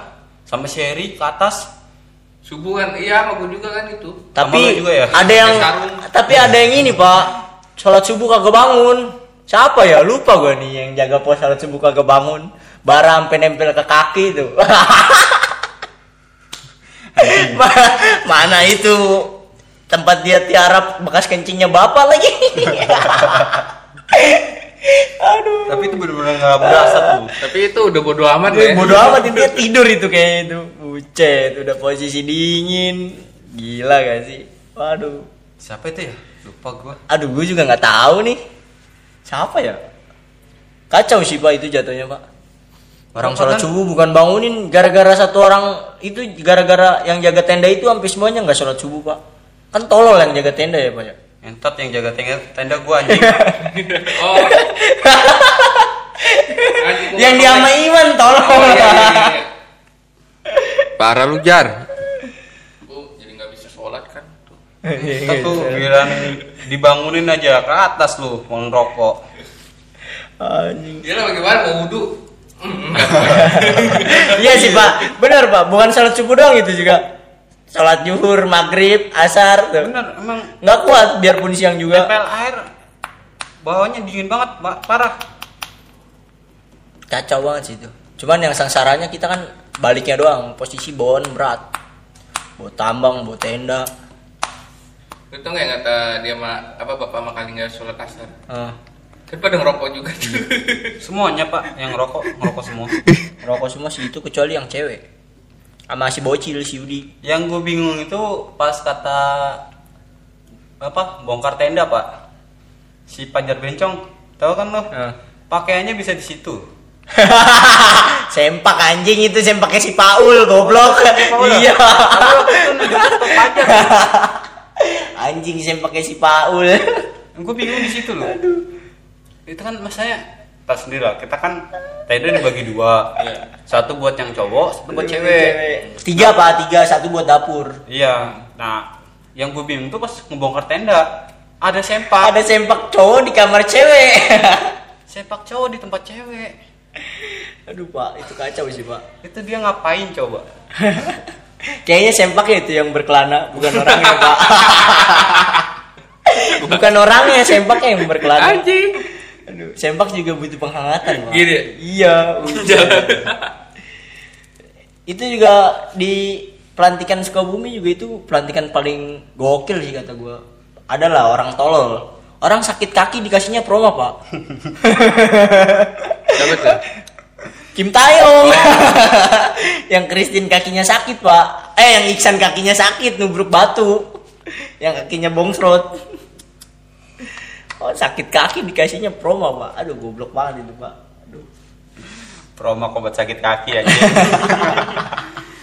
sama Sherry ke atas Subuhan, iya sama gue juga kan itu tapi juga ya? ada yang tapi ada yang ini, Pak. Sholat subuh kagak bangun. Siapa ya? Lupa gue nih yang jaga pos sholat subuh kagak bangun. Bara sampai nempel ke kaki itu. Ma- Mana itu tempat dia tiarap bekas kencingnya bapak lagi. Aduh. tapi itu bener-bener nggak berasa tuh Tapi itu udah bodo amat ya bodo amat dia tidur itu kayak itu. Bucet, udah posisi dingin. Gila gak sih? Waduh. siapa itu ya lupa gue Aduh, gue juga nggak tahu nih. Siapa ya? Kacau sih pak itu jatuhnya pak. Orang Rokok sholat kan- subuh bukan bangunin gara-gara satu orang itu gara-gara yang jaga tenda itu hampir semuanya nggak sholat subuh pak. Kan tolol yang jaga tenda ya pak ya. Entot yang jaga tenda, tenda gua anjing. Oh. Anjing, yang dia sama. Iman tolol. Oh, iya, iya, iya. Parah lu jar. Bu, jadi nggak bisa sholat kan? Tuh. Kita tuh giliran dibangunin aja ke atas lu mau ngerokok. Anjing. Dia lah bagaimana mau wudhu? Iya sih pak, benar pak. Bukan sholat subuh doang itu juga. Sholat zuhur, maghrib, asar, tuh. Bener, emang nggak kuat biarpun siang juga. tempel air bawahnya dingin banget, Pak. Parah. Kacau banget sih itu. Cuman yang sangsaranya kita kan baliknya doang, posisi bawaan berat. Bawa tambang, bawa tenda. Tau nggak yang kata dia ma, apa bapak sama kali nggak sholat asar? Ah, Kan pada ngerokok juga tuh. Semuanya, Pak, yang ngerokok, ngerokok semua. rokok semua sih itu kecuali yang cewek. Sama si bocil si Yudi. Yang gue bingung itu pas kata apa? Bongkar tenda, Pak. Si Pajar Bencong, tahu kan lo? Ah. Pakaiannya bisa di situ. sempak anjing itu sempaknya si Paul goblok. Paul ya? iya. Anjing sempaknya si Paul. gue bingung di situ loh. Itu kan masanya tas sendiri lah. Kita kan tenda dibagi dua. Iya. Satu buat yang cowok, satu buat cewek. Tiga pak, tiga satu buat dapur. Iya. Nah, yang gue bingung tuh pas ngebongkar tenda ada sempak. Ada sempak cowok di kamar cewek. Sempak cowok di tempat cewek. Aduh pak, itu kacau sih pak. Itu dia ngapain coba? Kayaknya sempaknya itu yang berkelana, bukan orangnya pak. bukan orangnya, sempaknya yang berkelana. Anjing. Aduh, sempak juga butuh penghangatan pak. Gini ya? Iya. itu juga di pelantikan Sukabumi juga itu pelantikan paling gokil sih kata gua. Adalah orang tolol. Orang sakit kaki dikasihnya promo pak. Siapa tuh? Kim Taeyong yang Christine kakinya sakit pak eh yang Iksan kakinya sakit nubruk batu yang kakinya bongsrot oh sakit kaki dikasihnya promo pak. Aduh goblok banget itu pak. Aduh. Promo obat sakit kaki aja.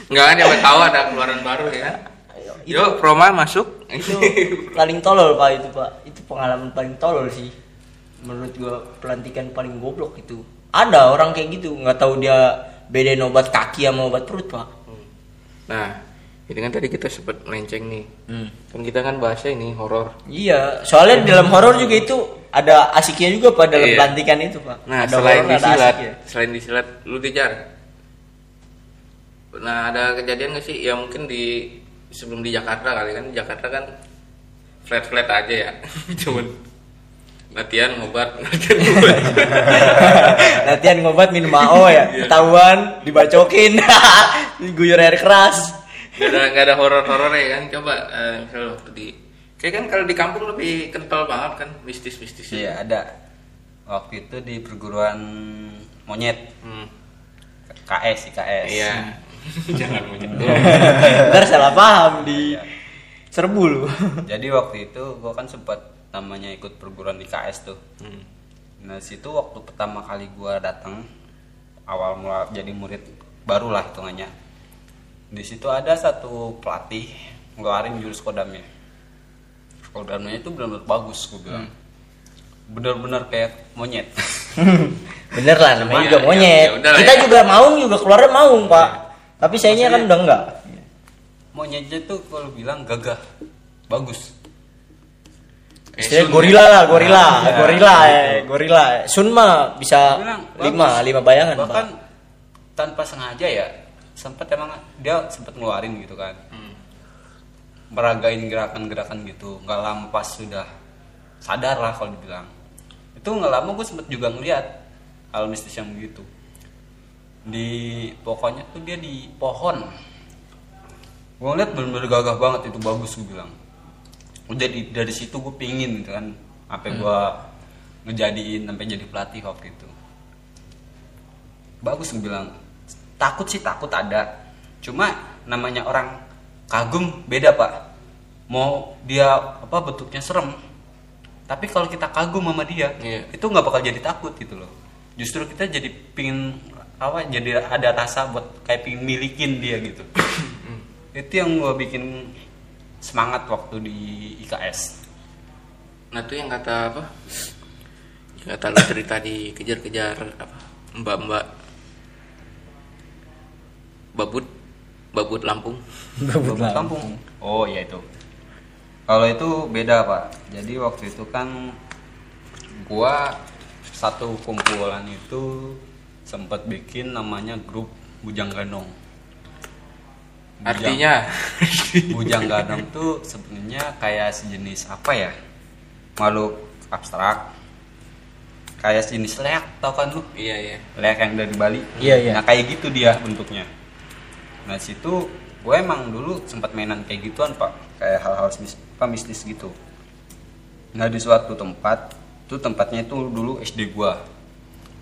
Enggak kan yang tahu ada keluaran baru ya. Ayo, itu, Yuk, Proma masuk. itu paling tolol pak itu pak. Itu pengalaman paling tolol sih. Menurut gua pelantikan paling goblok itu. Ada orang kayak gitu nggak tahu dia bedain obat kaki sama obat perut pak. Nah, ini kan tadi kita sempat melenceng nih. Hmm. Kan kita kan bahasnya ini horor. Iya, soalnya di dalam horor juga itu ada asiknya juga pak dalam Iya. pelantikan itu pak. Nah, ada selain horor, ada disilat, asiknya. selain disilat, lu dijar. Nah, ada kejadian gak sih? Ya mungkin di sebelum di Jakarta kali kan, di Jakarta kan flat flat aja ya, cuman latihan ngobat, latihan ngobat. Latihan ngobat minum AO ya, Iya. ketahuan, dibacokin, diguyur air keras. Gak ada gak ada horor horor ya kan? Coba eh, misalnya waktu di Kayak kan kalau di kampung lebih kental banget kan mistis-mistis. Iya, ada. Waktu itu di perguruan monyet Hmm. KS IKS. Iya. Jangan monyet. Ntar salah paham di serbu lu. Jadi waktu itu gua kan sempat namanya ikut perguruan di KS tuh. Hmm. Nah situ waktu pertama kali gua datang awal mula jadi murid baru lah hitungannya. Di situ ada satu pelatih ngeluarin jurus kodamnya. Kodamnya itu benar-benar bagus gue bilang. Bener-bener kayak monyet. Bener lah namanya juga ya- monyet. ya lah Kita ya. juga maung juga keluarnya maung pak. Tapi sayangnya kan udah enggak. Monyetnya tuh kalau bilang gagah, bagus. Kayak Istilahnya gorila ya. lah, gorila, Ya, gorila, gitu. ya, gorila. Sun mah bisa Bilang, lima, bagus. lima bayangan Bahkan pak. tanpa sengaja ya, sempat emang dia sempat ngeluarin gitu kan. Hmm. meragain gerakan-gerakan gitu. Nggak lama pas sudah sadar lah kalau dibilang. Itu nggak lama gue sempet juga ngeliat hal mistis yang begitu. Di pokoknya tuh dia di pohon. Gue ngeliat bener-bener gagah banget itu bagus gue bilang. Udah di, dari situ gue pingin gitu kan sampai gue ngejadiin sampai jadi pelatih waktu itu. Bagus gue bilang takut sih takut ada cuma namanya orang kagum beda pak mau dia apa bentuknya serem tapi kalau kita kagum sama dia Iya. itu nggak bakal jadi takut gitu loh justru kita jadi pingin apa jadi ada rasa buat kayak pengen milikin dia gitu itu yang gue bikin semangat waktu di IKS Nah itu yang kata apa? Yang kata lu cerita dikejar-kejar apa? Mbak-mbak babut babut Lampung. Babut kampung oh iya itu. Kalau itu beda pak. Jadi waktu itu kan gua satu kumpulan itu sempat bikin namanya grup Bujang Ganong Bujang- Artinya? Bujang Ganong tuh sebenarnya kayak sejenis apa ya? Makhluk abstrak. Kayak sejenis leak tau kan lu? Iya iya. leak yang dari Bali. Iya, iya. nah kayak gitu dia bentuknya nah situ gue emang dulu sempat mainan kayak gituan pak. Kayak hal-hal apa, mistis gitu. Nah di suatu tempat itu tempatnya itu dulu SD gua.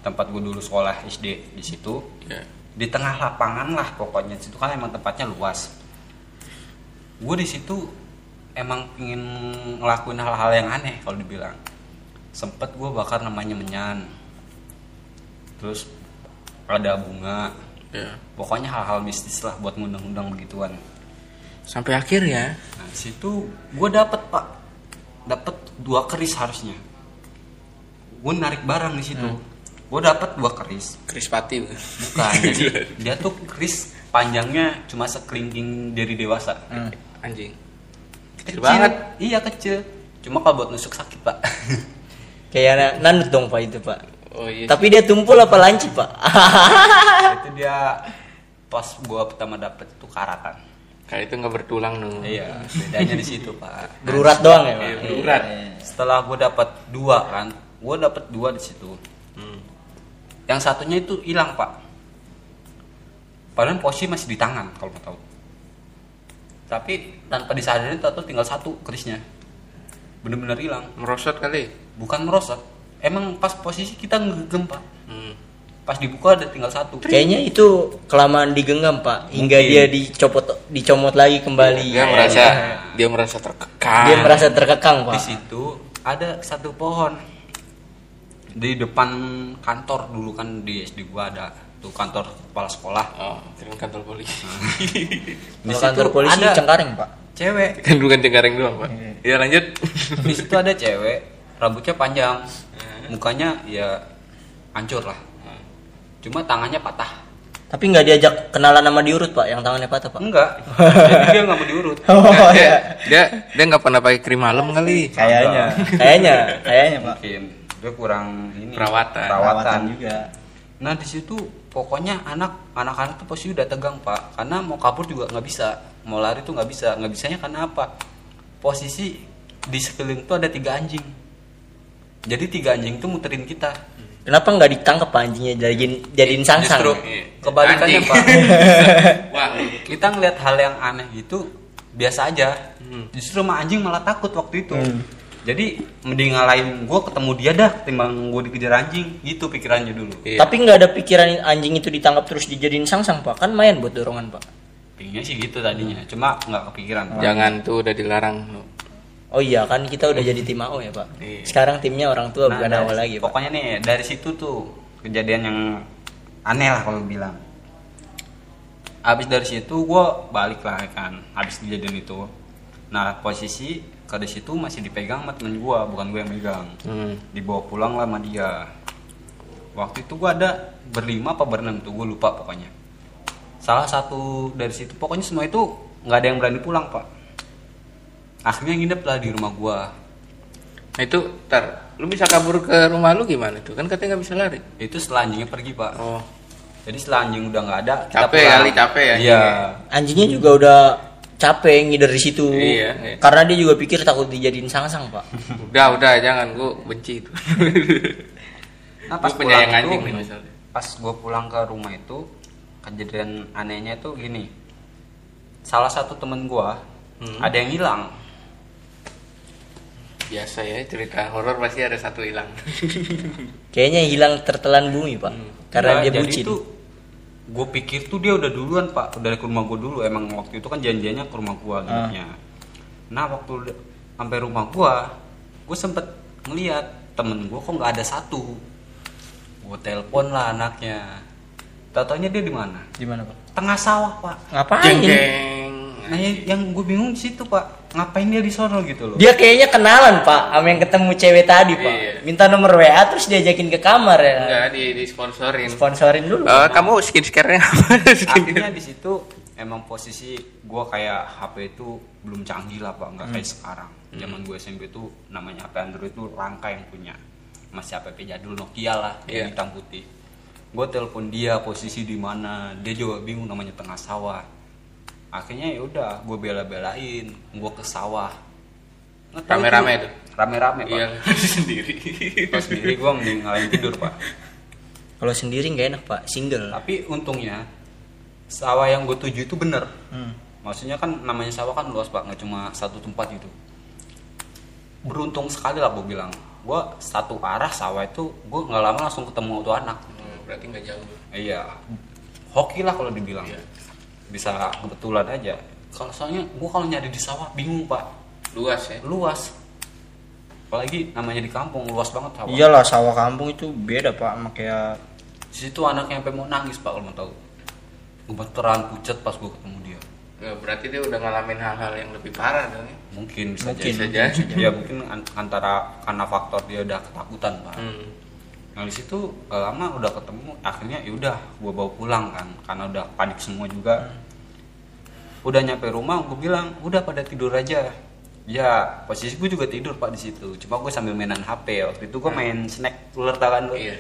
Tempat gue dulu sekolah SD di situ. Iya. di tengah lapangan lah pokoknya. Situ kan emang tempatnya luas. Gue di situ emang ingin ngelakuin hal-hal yang aneh kalau dibilang. Sempet gue bakar namanya menyan. Terus ada bunga Iya. pokoknya hal-hal mistis lah buat ngundang-undang begituan. Sampai akhirnya nah di situ gue dapet pak. Dapet dua keris harusnya. Gue narik barang di situ. Gue dapet dua keris. Krispati bukan jadi dia tuh keris panjangnya cuma sekelingking dari dewasa. Anjing. Kecil banget. iya kecil. Cuma kalau buat nusuk sakit pak. Kayak na- nanut dong pak itu pak. Oh iya. Tapi dia tumpul apa lanci pak? itu dia pas gua pertama dapet itu karatan Kayak itu nggak bertulang dong. iya bedanya di situ pak Berurat doang ya pak. Iya, berurat. setelah gue dapat dua kan gue dapat dua di situ Hmm. yang satunya itu hilang pak padahal posisi masih di tangan kalau mau tahu tapi tanpa disadari tahu tinggal satu kerisnya bener-bener hilang Merosot kali. bukan merosot emang pas posisi kita ngegem pak Hmm. pas dibuka ada tinggal satu Kayaknya itu kelamaan digenggam pak, hingga Mungkin. dia dicopot, dicomot lagi kembali. Dia merasa dia merasa terkekang. Dia merasa terkekang di pak. situ ada satu pohon di depan kantor dulu kan di SD gua ada tuh kantor kepala sekolah Oh, kantor polisi. di Kalau kantor polisi ada Cengkareng pak. cewek kan bukan cengkareng doang, Pak. Iya, lanjut. di situ ada cewek rambutnya panjang mukanya ya hancur lah. Cuma tangannya patah. Tapi nggak diajak kenalan sama diurut pak, yang tangannya patah pak. enggak. Jadi dia nggak mau diurut. Oh dia, iya. dia dia nggak pernah pakai krim malam kali. Kayaknya, kayaknya, kayaknya pak. mungkin dia kurang ini Perawatan. perawatan juga. nah di situ pokoknya anak anak-anak tuh pasti udah tegang pak. Karena mau kabur juga nggak bisa. Mau lari tuh nggak bisa. Nggak bisanya karena apa? Posisi di sekeliling tuh ada tiga anjing jadi tiga anjing tuh muterin kita Kenapa nggak ditangkap anjingnya jadiin jadiin sangsang? Justru kebalikannya pak Wah, kita ngeliat hal yang aneh gitu biasa aja Hmm. justru sama anjing malah takut waktu itu jadi mending ngalahin gue ketemu dia dah ketimbang gue dikejar anjing gitu pikirannya dulu Iya. Tapi nggak ada pikiran anjing itu ditangkap terus dijadiin sangsang pak, kan main buat dorongan pak. pinginnya sih gitu tadinya cuma nggak kepikiran Pak. jangan tuh udah dilarang. Oh iya kan kita udah jadi tim AO ya pak. Iya. Sekarang timnya orang tua Nah, bukan dari- AO lagi pak. pokoknya nih dari situ tuh kejadian yang aneh lah kalau bilang habis dari situ gue balik lah kan habis kejadian itu nah posisi ke di situ masih dipegang sama temen gue bukan gue yang megang Hmm. dibawa pulang lah sama dia waktu itu gue ada berlima apa berenam tuh gue lupa pokoknya salah satu dari situ pokoknya semua itu nggak ada yang berani pulang pak akhirnya nginep lah di rumah gue Nah itu, tar, lu bisa kabur ke rumah lu gimana tuh? Kan katanya nggak bisa lari. itu setelah anjingnya pergi pak Oh, Jadi setelah anjing udah nggak ada, kita Capek pulang. kali, capek ya Iya. Anjingnya juga udah capek ngider di situ. Iya, iya. Karena dia juga pikir takut dijadiin sangsang pak. udah, udah, jangan, gua benci itu. Nah, pas Gua pulang anjing itu, nih misalnya. Pas gue pulang ke rumah itu, kejadian anehnya itu gini. Salah satu temen gue Hmm. ada yang hilang. Biasa ya, cerita horor pasti ada satu hilang. Kayaknya hilang tertelan bumi pak. Karena Nah, dia jadi bucin. tuh gue pikir tuh dia udah duluan pak, udah ke rumah gue dulu. Emang waktu itu kan janjiannya ke rumah gue nginepnya. Nah waktu sampai rumah gue, gue sempet ngeliat temen gue kok nggak ada satu. Gue telepon lah anaknya. Tatonya dia di mana? Gimana pak? Tengah sawah pak. Ngapain? jeng jeng Nah yang- yang gue bingung di situ pak. Ngapain dia di sono gitu loh? Dia kayaknya kenalan pak, sama yang ketemu cewek tadi pak. Iya. Minta nomor WA terus diajakin ke kamar ya. enggak di di sponsorin Sponsorin dulu. Eh, kamu skincare-nya apa Akhirnya di situ emang posisi gue kayak HP itu belum canggih lah pak, nggak kayak sekarang. Zaman gue SMP itu namanya HP Android itu langka yang punya. Masih HP jadul Nokia lah, Iya. yang hitam putih. Gue telepon dia posisi di mana, dia juga bingung namanya tengah sawah. Akhirnya ya udah, gue bela-belain, gue ke sawah. Rame-rame itu-? Rame-rame pak. iya sendiri Pas sendiri gue mending ngalahin tidur pak. Kalau sendiri nggak enak pak, single. Tapi untungnya sawah yang gue tuju itu bener. Hmm. Maksudnya kan namanya sawah kan luas pak, nggak cuma satu tempat gitu. Beruntung sekali lah gue bilang. Gue satu arah sawah itu gue nggak lama langsung ketemu tuh anak. Hmm, berarti nggak jauh Iya, hoki lah kalau dibilang. Iya. Bisa kebetulan aja. Kalau soalnya gue kalau nyari di sawah bingung pak, luas ya luas. Apalagi namanya di kampung luas banget sawah. Iyalah sawah kampung itu beda pak sama kayak Di situ anaknya sampai mau nangis pak kalau mau tahu. Gemeteran pucet pas gue ketemu dia. Ya, berarti dia udah ngalamin hal-hal yang lebih parah dong ya mungkin bisa Mungkin, jadi. bisa jadi. ya mungkin an- antara karena faktor dia udah ketakutan pak hmm. Nah di situ gak lama udah ketemu akhirnya ya udah gue bawa pulang kan karena udah panik semua juga udah nyampe rumah gue bilang udah pada tidur aja ya posisi gue juga tidur pak di situ cuma gue sambil mainan hp waktu itu gue main snack ular tahan gue Iya.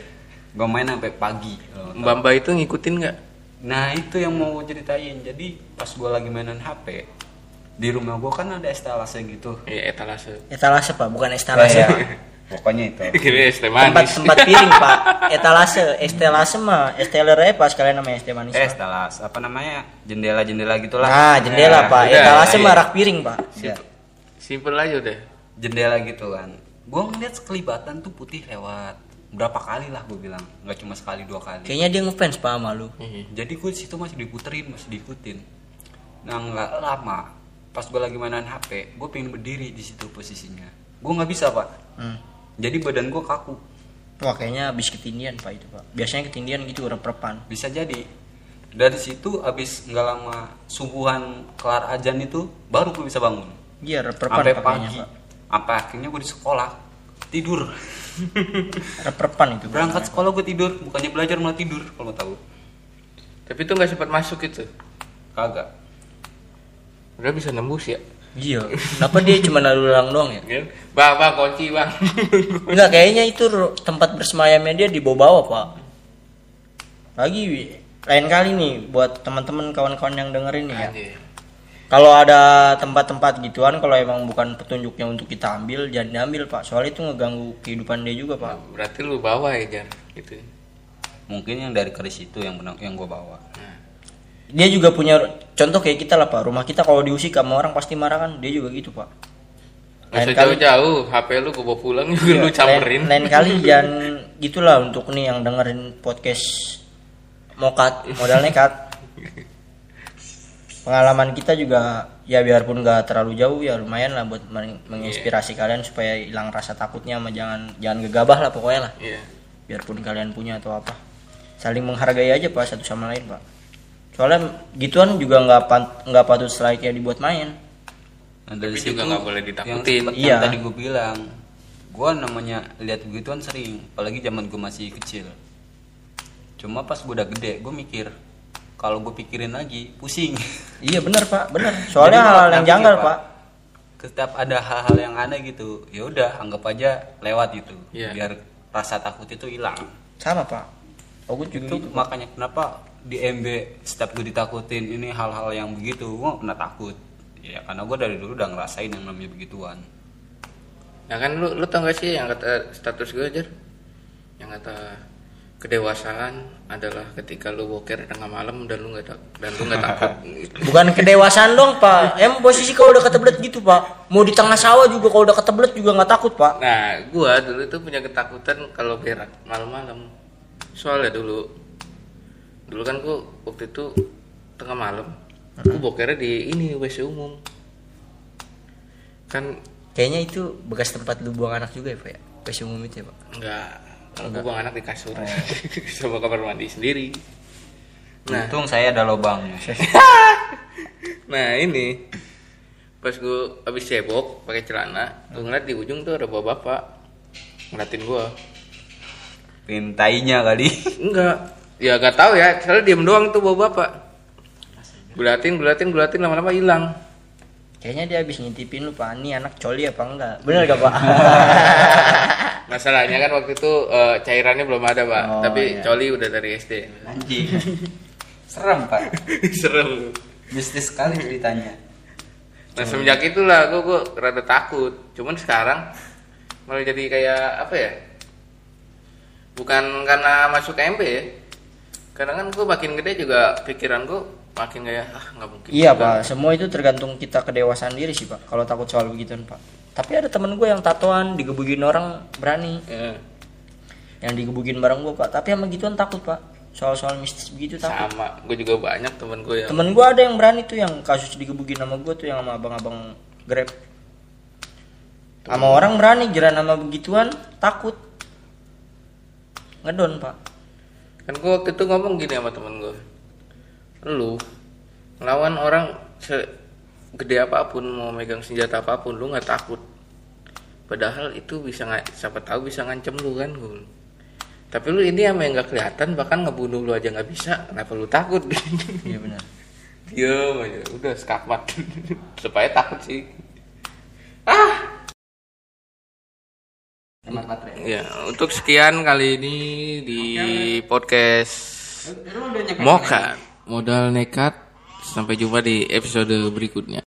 gue main sampai pagi mbak mbak itu ngikutin nggak Nah itu yang mau gue ceritain. Jadi pas gue lagi mainan HP di rumah gue kan ada estalase gitu. ya etalase etalase pak, bukan estalase. Ya, Pak. pokoknya itu. Gini es teh Tempat manis tempat piring pak, etalase, estelase mah, esteller aja pas kalian namanya es teh manis. Eh estalas apa namanya jendela-jendela gitulah. Nah jendela Ya, pak, udah, etalase iya. mah rak piring pak. Ya, simple aja udah jendela gitu kan. Gue ngeliat sekelibatan tuh putih lewat. Berapa kali lah gue bilang, nggak cuma sekali dua kali. Kayaknya dia ngefans pak sama lu. Iya. Jadi gue di situ masih diputerin, masih diikutin. Nah nggak lama, pas gue lagi mainan HP, gue pengen berdiri di situ posisinya. Gue nggak bisa pak. Hmm. Jadi badan gue kaku. Wah kayaknya habis ketindian pak itu pak. Biasanya ketindian gitu rep-repan. bisa jadi dari situ abis nggak lama subuhan kelar ajan itu baru gue bisa bangun Iya rep-repan sampai pagi pak. sampai akhirnya gue di sekolah tidur Rep-repan itu. berangkat sekolah gue tidur bukannya belajar malah tidur kalau mau tahu tapi itu nggak sempat masuk itu kagak udah bisa nembus ya Iya. Kenapa dia cuma lalu lalang doang ya? kan bang bang kunci bang Enggak, kayaknya itu tempat bersemayamnya dia di bawah-bawah, Pak. Lagi lain kali nih buat teman-teman kawan-kawan yang dengerin nih ya. Kalau ada tempat-tempat gituan kalau emang bukan petunjuknya untuk kita ambil, jangan diambil, Pak. Soalnya itu ngeganggu kehidupan dia juga, Pak. berarti lu bawa ya jar gitu mungkin yang dari keris itu yang benar yang gue bawa nah, Dia juga punya contoh kayak kita lah, Pak. Rumah kita kalau diusik sama orang pasti marah kan. Dia juga gitu, Pak. usah Lain kali- jauh-jauh HP lu gue bawa pulang juga lu camperin Lain, lain kali jangan gitulah untuk nih yang dengerin podcast mokat modal nekat. Pengalaman kita juga ya biarpun gak terlalu jauh ya lumayan lah buat men- menginspirasi kalian supaya hilang rasa takutnya sama jangan jangan gegabah lah pokoknya lah. iya Biarpun kalian punya atau apa. Saling menghargai aja pak satu sama lain pak. Soalnya gituan juga nggak pan- nggak patut selayaknya dibuat main. nah dari juga nggak boleh ditakutin. yang, Iya. yang tadi gue bilang gue namanya lihat begituan sering apalagi zaman gue masih kecil cuma pas gue udah gede gue mikir kalau gue pikirin lagi pusing Iya benar pak, benar. Soalnya Jadi, hal yang janggal Pak, pak. setiap ada hal-hal yang aneh gitu ya udah anggap aja lewat gitu Iya. biar rasa takut itu hilang Sama pak. Oh, gue juga itu gitu. makanya kenapa di MB setiap gue ditakutin ini hal-hal yang begitu gue gak pernah takut ya karena gue dari dulu udah ngerasain yang namanya begituan Nah kan lu lu tau gak sih yang kata status gue aja yang kata kedewasaan adalah ketika lu boker tengah malam dan lu nggak tak dan lu nggak takut Bukan kedewasaan dong pak. Emang posisi kalau udah ketebelet gitu pak. Mau di tengah sawah juga kalau udah ketebelet juga nggak takut pak. nah gua dulu tuh punya ketakutan kalau berak malam-malam soalnya dulu dulu kan gua waktu itu tengah malam gua bokernya di ini WC umum. Kan Kayaknya itu bekas tempat lu buang anak juga ya pak ya. WC umum itu ya pak. enggak. Kalau gua buang anak di kasur. Sama kamar mandi sendiri. Nah. untung saya ada lubangnya Nah ini. Pas gue habis cebok pakai celana, gue ngeliat di ujung tuh ada bapak bapak ngeliatin gue. pintainya kali. Enggak, ya gak tahu ya, soalnya diem doang tuh bapak bapak. Liatin, gue liatin lama-lama hilang. Kayaknya dia habis ngintipin lu pak, ini anak coli apa enggak? Bener gak pak? Masalahnya kan waktu itu eh, cairannya belum ada pak, Oh, tapi iya. coli udah dari SD. anjing serem pak Serem. mistis sekali ceritanya Nah semenjak itulah gue gue rada takut. Cuman sekarang malah jadi kayak apa ya? Bukan karena masuk MP ya. Karena kan gue makin gede juga pikiran gue makin kayak ah nggak mungkin. iya juga. pak, semua itu tergantung kita kedewasaan diri sih pak. Kalau takut soal begituan pak. Tapi ada temen gue yang tatoan digebukin orang berani, Ya, yang digebukin bareng gue pak. Tapi sama gituan takut pak. Soal-soal mistis begitu takut. sama. Gue juga banyak temen gue yang. Temen gue ada yang berani tuh yang kasus digebukin sama gue tuh yang sama abang-abang grab. Sama orang berani jalan sama begituan takut. Ngedon pak. Kan gue waktu itu ngomong gini sama temen gue. Lu ngelawan orang gede apa pun mau megang senjata apa pun lu nggak takut. Padahal itu bisa nggak siapa tahu bisa ngancem lu kan gue. Tapi lu ini sama yang nggak kelihatan bahkan ngebunuh lu aja nggak bisa. Kenapa lu takut? Iya benar. Diam aja, udah skamat supaya takut sih. Ya untuk sekian kali ini di podcast Moka modal nekat. Sampai jumpa di episode berikutnya